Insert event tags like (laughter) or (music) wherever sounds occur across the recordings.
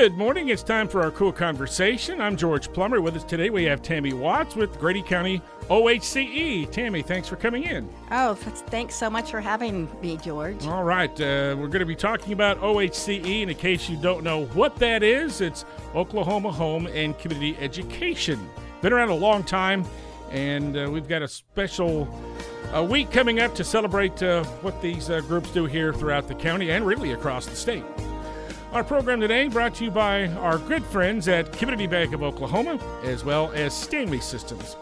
Good morning. It's time for our KOOL Konversation. I'm George Plummer. With us today, we have Tammy Watts with Grady County OHCE. Tammy, thanks for coming in. Oh, thanks so much for having me, George. All right. Uh, we're going to be talking about OHCE. And in case you don't know what that is, it's Oklahoma Home and Community Education. Been around a long time, and uh, we've got a special uh, week coming up to celebrate uh, what these uh, groups do here throughout the county and really across the state. Our program today brought to you by our good friends at Community Bank of Oklahoma, as well as Stanley Systems.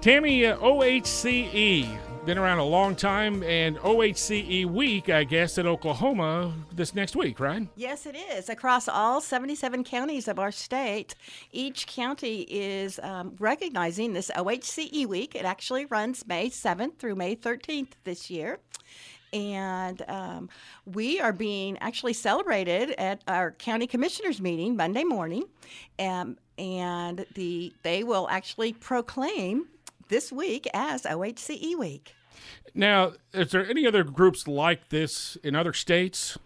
Tammy, uh, OHCE, been around a long time, and OHCE week, I guess, at Oklahoma this next week, right? Yes, it is. Across all 77 counties of our state, each county is um, recognizing this OHCE week. It actually runs May 7th through May 13th this year and um, we are being actually celebrated at our county commissioners meeting Monday morning, um, and the they will actually proclaim this week as OHCE week. Now, is there any other groups like this in other states?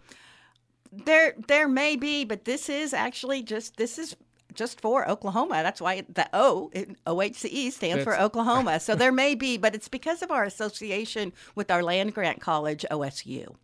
There, there may be, but this is actually just this is just for Oklahoma. That's why the O in OHCE stands for (laughs) Oklahoma. So there may be, but it's because of our association with our land grant college, OSU.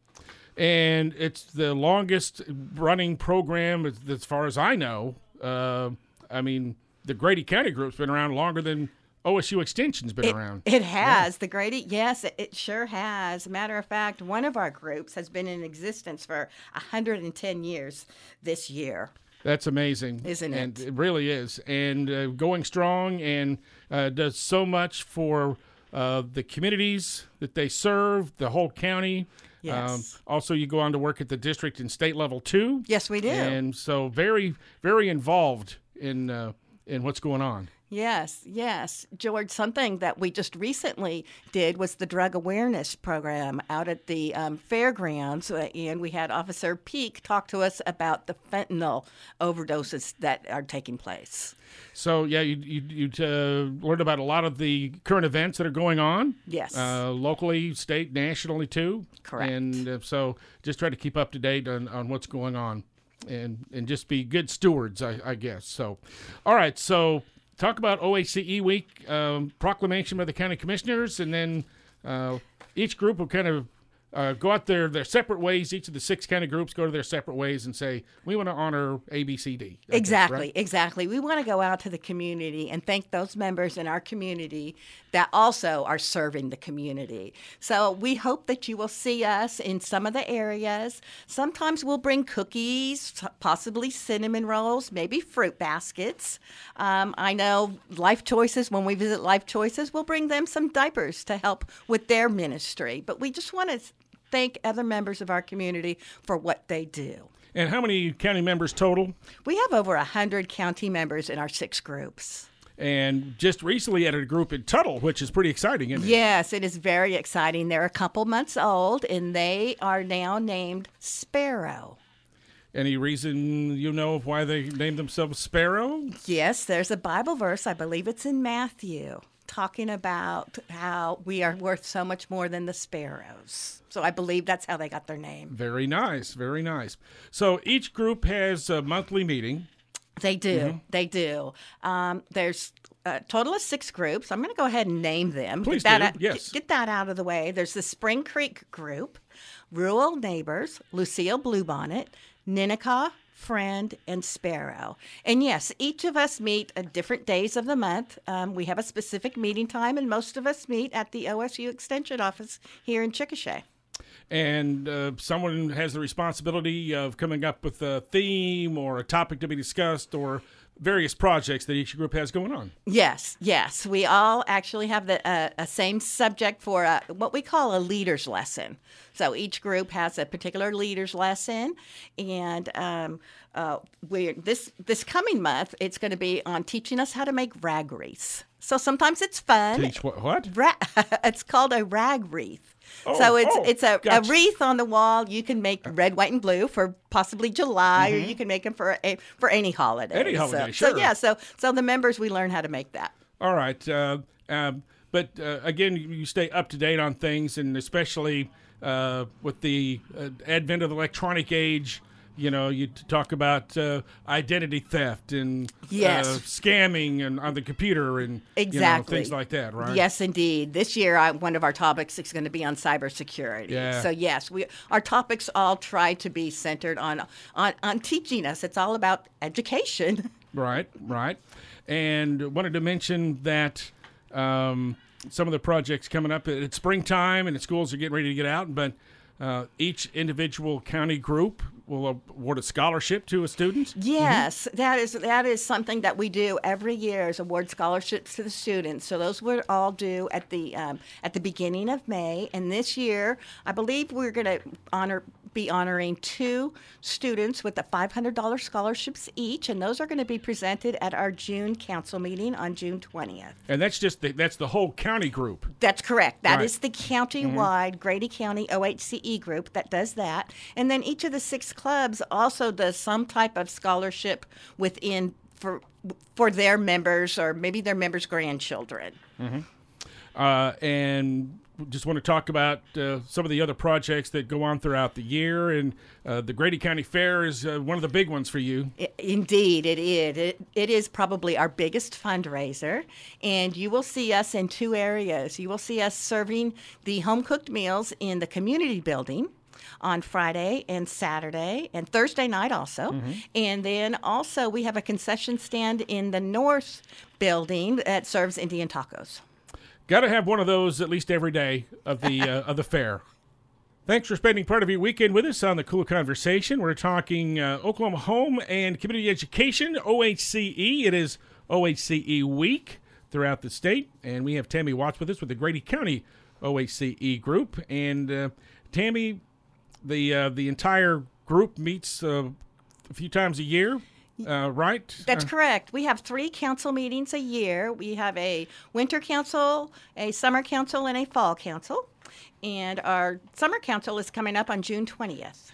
And it's the longest running program, as far as I know. Uh, I mean, the Grady County group's been around longer than OSU Extension's been it, around. It has. Yeah. The Grady, yes, it, it, sure has. Matter of fact, one of our groups has been in existence for 110 years this year. That's amazing, isn't it? And it really is, and uh, going strong, and uh, does so much for uh, the communities that they serve, the whole county. Yes. Um, also, you go on to work at the district and state level too. Yes, we do. And so, very, very involved in uh, in what's going on. Yes, yes. George, something that we just recently did was the drug awareness program out at the um, fairgrounds. Uh, and we had Officer Peak talk to us about the fentanyl overdoses that are taking place. So, yeah, you, you, you uh, learned about a lot of the current events that are going on. Yes. Uh, locally, state, nationally, too. Correct. And uh, so just try to keep up to date on, on what's going on and and just be good stewards, I, I, guess. So, all right. So talk about OHCE week, um, proclamation by the county commissioners, and then uh, each group will kind of uh, go out their their separate ways. Each of the six kind of groups go to their separate ways and say, "We want to honor ABCD." exactly, right? exactly. We want to go out to the community and thank those members in our community that also are serving the community. So we hope that you will see us in some of the areas. Sometimes we'll bring cookies, possibly cinnamon rolls, maybe fruit baskets. Um, I know Life Choices. When we visit Life Choices, we'll bring them some diapers to help with their ministry. But we just want to thank other members of our community for what they do. And how many county members total? We have over 100 county members in our six groups. And just recently added a group in Tuttle, which is pretty exciting, isn't it? Yes, it is very exciting. They're a couple months old, and they are now named Sparrow. Any reason you know of why they named themselves Sparrow? Yes, there's a Bible verse. I believe it's in Matthew talking about how we are worth so much more than the sparrows. So I believe that's how they got their name. Very nice, very nice. So each group has a monthly meeting. They do. Mm-hmm. They do. Um, there's a total of six groups. I'm going to go ahead and name them. Please get that do. Out, yes. Get, get, that out of the way. There's the Spring Creek group, Rural Neighbors, Lucille Bluebonnet, Ninnekah friend, and sparrow. And yes, each of us meet at different days of the month. Um, we have a specific meeting time, and most of us meet at the OSU Extension office here in Chickasha. And uh, someone has the responsibility of coming up with a theme or a topic to be discussed or various projects that each group has going on. Yes, yes. We all actually have the uh, a same subject for a, what we call a leader's lesson. So each group has a particular leader's lesson, and um, uh, we this this coming month it's going to be on teaching us how to make rag wreaths. So sometimes it's fun. Teach what? What? Ra- (laughs) it's called a rag wreath. Oh, so it's oh, it's a, gotcha. a, wreath on the wall. You can make red, white, and blue for possibly July, mm-hmm. or you can make them for a, for any holiday. Any holiday, so, sure. So yeah, so so the members we learn how to make that. All right, uh, um, but uh, again, you stay up to date on things, and especially uh, with the uh, advent of the electronic age you know, you talk about uh, identity theft and Yes. uh, scamming and on the computer and you know, things like that, right? Yes, indeed. This year, I, one of our topics is going to be on cybersecurity. Yeah. So yes, we our topics all try to be centered on on, on teaching us. It's all about education. (laughs) Right, right. And wanted to mention that um, some of the projects coming up, it's springtime and the schools are getting ready to get out, but uh, each individual county group will award a scholarship to a student. Yes, that is that is something that we do every year is award scholarships to the students. So those would all due at the um, at the beginning of May. And this year, I believe we're going to honor be honoring two students with the $500 scholarships each, and those are going to be presented at our June council meeting on June 20th. And that's just the, that's the whole county group. That's correct. That is Right. Mm-hmm. the county-wide Grady County OHCE group that does that, and then each of the six clubs also does some type of scholarship within for for their members or maybe their members' grandchildren. Uh, and just want to talk about uh, some of the other projects that go on throughout the year. And uh, the Grady County Fair is uh, one of the big ones for you. Indeed, it is. It, it is probably our biggest fundraiser, and you will see us in two areas. You will see us serving the home cooked meals in the community building on Friday and Saturday and Thursday night also. And then also we have a concession stand in the north building that serves Indian tacos. Got to have one of those at least every day of the (laughs) uh, of the fair. Thanks for spending part of your weekend with us on the KOOL Konversation. We're talking uh, Oklahoma Home and Community Education (OHCE). It is OHCE week throughout the state, and we have Tammy Watts with us with the Grady County OHCE group. And uh, Tammy, the uh, the entire group meets uh, a few times a year, uh, right? That's Uh, correct. We have three council meetings a year. We have a winter council, a summer council, and a fall council. And our summer council is coming up on June 20th.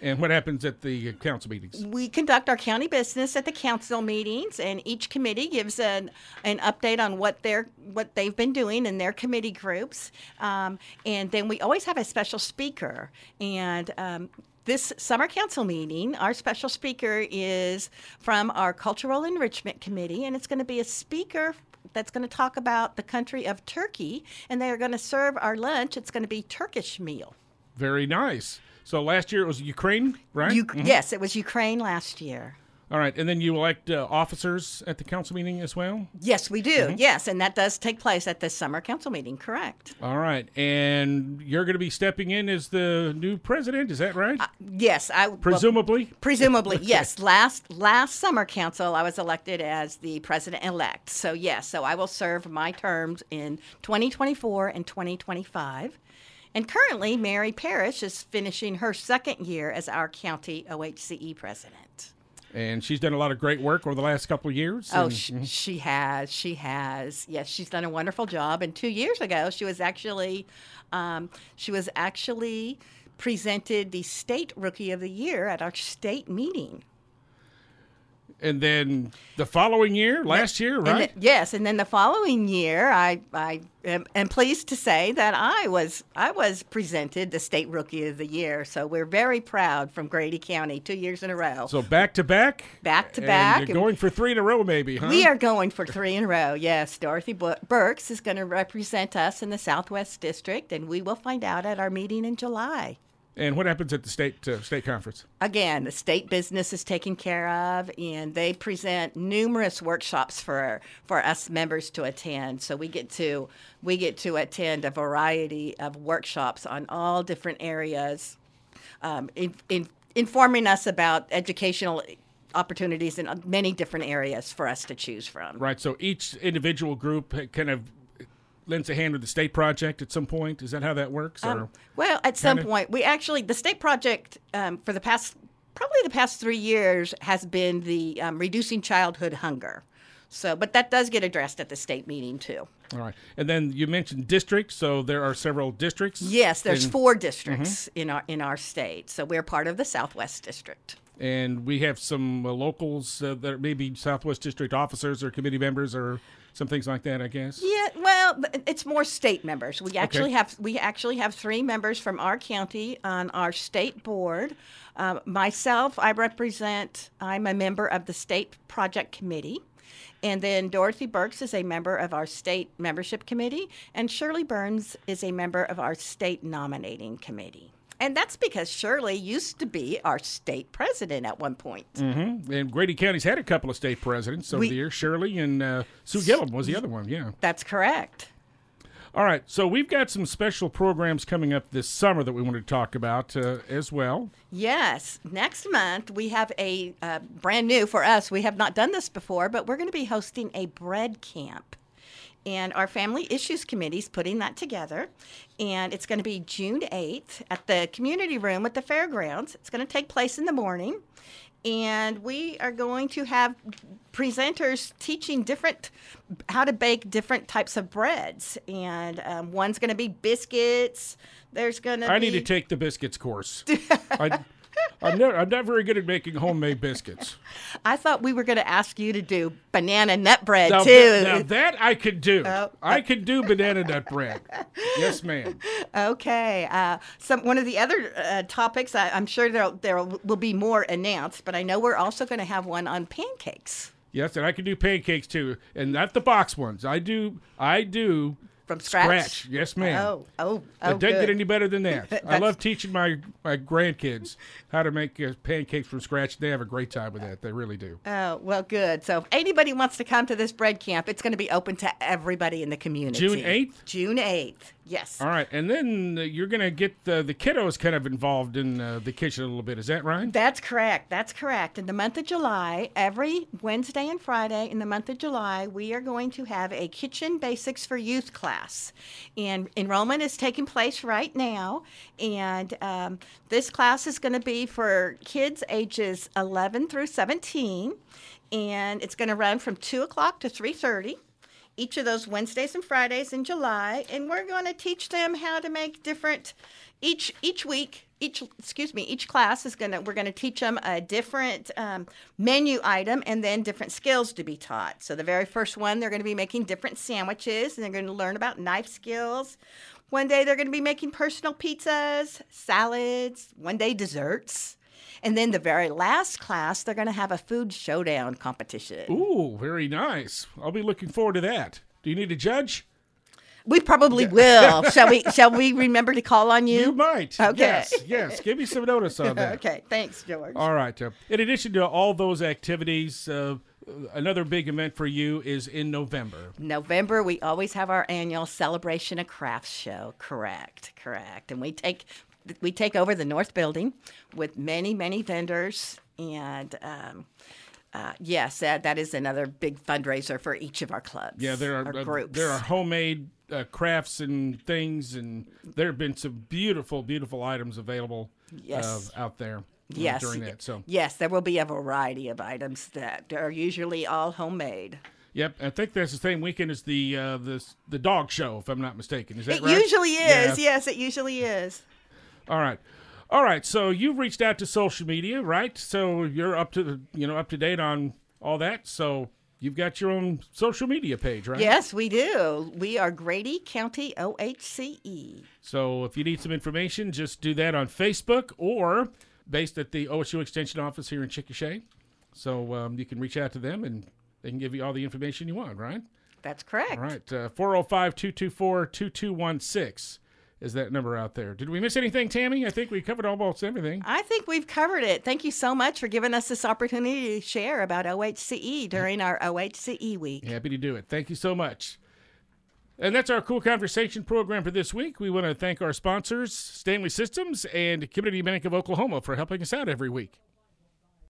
And what happens at the council meetings? We conduct our county business at the council meetings, and each committee gives an, an update on what they're what they've been doing in their committee groups. Um, and then we always have a special speaker. And um, this summer council meeting, our special speaker is from our cultural enrichment committee, and it's going to be a speaker that's going to talk about the country of Turkey, and they are going to serve our lunch. It's going to be Turkish meal. Very nice. So last year it was Ukraine, right? U- mm-hmm. Yes, it was Ukraine last year. All right, and then you elect uh, officers at the council meeting as well. Yes, we do. Mm-hmm. Yes, and that does take place at the summer council meeting. Correct. All right, and you're going to be stepping in as the new president. Is that right? Uh, yes, I well, Presumably. presumably (laughs) yes. Last last summer council, I was elected as the president elect. So yes, so I will serve my terms in 2024 and 2025. And currently, Mary Parrish is finishing her second year as our county OHCE president. and she's done a lot of great work over the last couple of years. Oh, and- sh- she has. She has. Yes, she's done a wonderful job. And two years ago, she was actually, um, she was actually presented the state rookie of the year at our state meeting. And then the following year, last year, And right? the- yes, and then the following year, I I am, am pleased to say that I was I was presented the state rookie of the year. So we're very proud from Grady County, two years in a row. so back to back. Back to and back, You're and- going for three in a row, maybe, huh? We are going for three in a row. Yes, Dorothy Burks is going to represent us in the Southwest District, and we will find out at our meeting in July. And what happens at the state uh, state conference? Again, the state business is taken care of, and they present numerous workshops for for us members to attend. So we get to we get to attend a variety of workshops on all different areas, um, in, in, informing us about educational opportunities in many different areas for us to choose from. Right. So each individual group kind of lends a hand to the state project at some point. Is that how that works? or Um, well, at some kinda- point, we actually the state project um, for the past probably the past three years has been the um, reducing childhood hunger. So, but that does get addressed at the state meeting too. all right. And then you mentioned districts. So there are several districts. Yes, there's And- four districts in our in our state. So we're part of the Southwest District. And we have some uh, locals uh, that are maybe Southwest District officers or committee members or some things like that. I guess. Yeah, well, it's more state members. We actually have we actually have three members from our county on our state board. Um, myself, I represent. I'm a member of the state project committee. And then Dorothy Burks is a member of our state membership committee, and Shirley Burns is a member of our state nominating committee. And that's because Shirley used to be our state president at one point. Mm-hmm. And Grady County's had a couple of state presidents over We- the years. Shirley and uh, Sue Gillum was the other one. Yeah. That's correct. All right. So we've got some special programs coming up this summer that we want to talk about uh, as well. Yes, next month we have a uh, brand new for us. We have not done this before, but we're going to be hosting a bread camp. And our Family Issues Committee is putting that together. And it's going to be June 8th at the community room at the fairgrounds. It's going to take place in the morning. And we are going to have presenters teaching different, how to bake different types of breads. And um, one's going to be biscuits. There's going to be. I need to take the biscuits course. (laughs) I, I'm, not, I'm not very good at making homemade biscuits. I thought we were going to ask you to do banana nut bread Now, too. now that I could do. Oh. I could do banana nut bread. Yes, ma'am. okay. Uh, some one of the other uh, topics. I, I'm sure there there will be more announced, but I know we're also going to have one on pancakes Yes, and I can do pancakes too, and not the box ones. I do. I do from scratch. Scratch, Yes, ma'am. Oh, oh, oh. It doesn't get any better than that. (laughs) I love teaching my, my grandkids how to make uh, pancakes from scratch. They have a great time with that. They really do. Oh, well, good. So if anybody wants to come to this bread camp, it's going to be open to everybody in the community. June 8th? June 8th. Yes. All right, and then uh, you're going to get the, the kiddos kind of involved in uh, the kitchen a little bit. Is that right? That's correct. That's correct. In the month of July, every Wednesday and Friday in the month of July, we are going to have a Kitchen Basics for Youth class. And enrollment is taking place right now. And um, this class is going to be for kids ages 11 through 17. And it's going to run from 2 o'clock to 3.30 each of those Wednesdays and Fridays in July, and we're going to teach them how to make different. Each each week, each excuse me, each class is gonna we're gonna teach them a different um, menu item and then different skills to be taught. So the very first one, they're to be making different sandwiches, and they're to learn about knife skills. One day they're to be making personal pizzas, salads. One day desserts. And then the very last class, they're going to have a food showdown competition. Ooh, very nice. I'll be looking forward to that. Do you need a judge? We probably will. (laughs) shall we? Shall we remember to call on you? You might. Okay. Yes, yes. Give me some notice on (laughs) that. okay. Thanks, George. All right. Uh, in addition to all those activities, uh, another big event for you is in November. November, we always have our annual celebration of crafts show. Correct, correct. And we take we take over the north building with many, many vendors, and um, uh, yes, that that is another big fundraiser for each of our clubs. Yeah, there are uh, groups. there are homemade uh, crafts and things, and there have been some beautiful, beautiful items available Yes. uh, out there. uh, yes, during that. So, yes, there will be a variety of items that are usually all homemade. yep, I think that's the same weekend as the uh, the the dog show, if I'm not mistaken. Is that right? It right? usually Yeah. is. Yes, it usually is. All right. All right. So you've reached out to social media, right? So you're up to the, you know, up to date on all that. So you've got your own social media page, right? Yes, we do. We are Grady County OHCE. So if you need some information, just do that on Facebook or based at the OSU Extension office here in Chickasha. So um, you can reach out to them and they can give you all the information you want, right? That's correct. All right. Uh, 405 224 2216 is that number out there. Did we miss anything, Tammy? I think we covered almost everything. I think we've covered it. Thank you so much for giving us this opportunity to share about OHCE during our OHCE week. Happy to do it. Thank you so much. And that's our KOOL Konversation program for this week. We want to thank our sponsors, Stanley Systems and Community Bank of Oklahoma, for helping us out every week.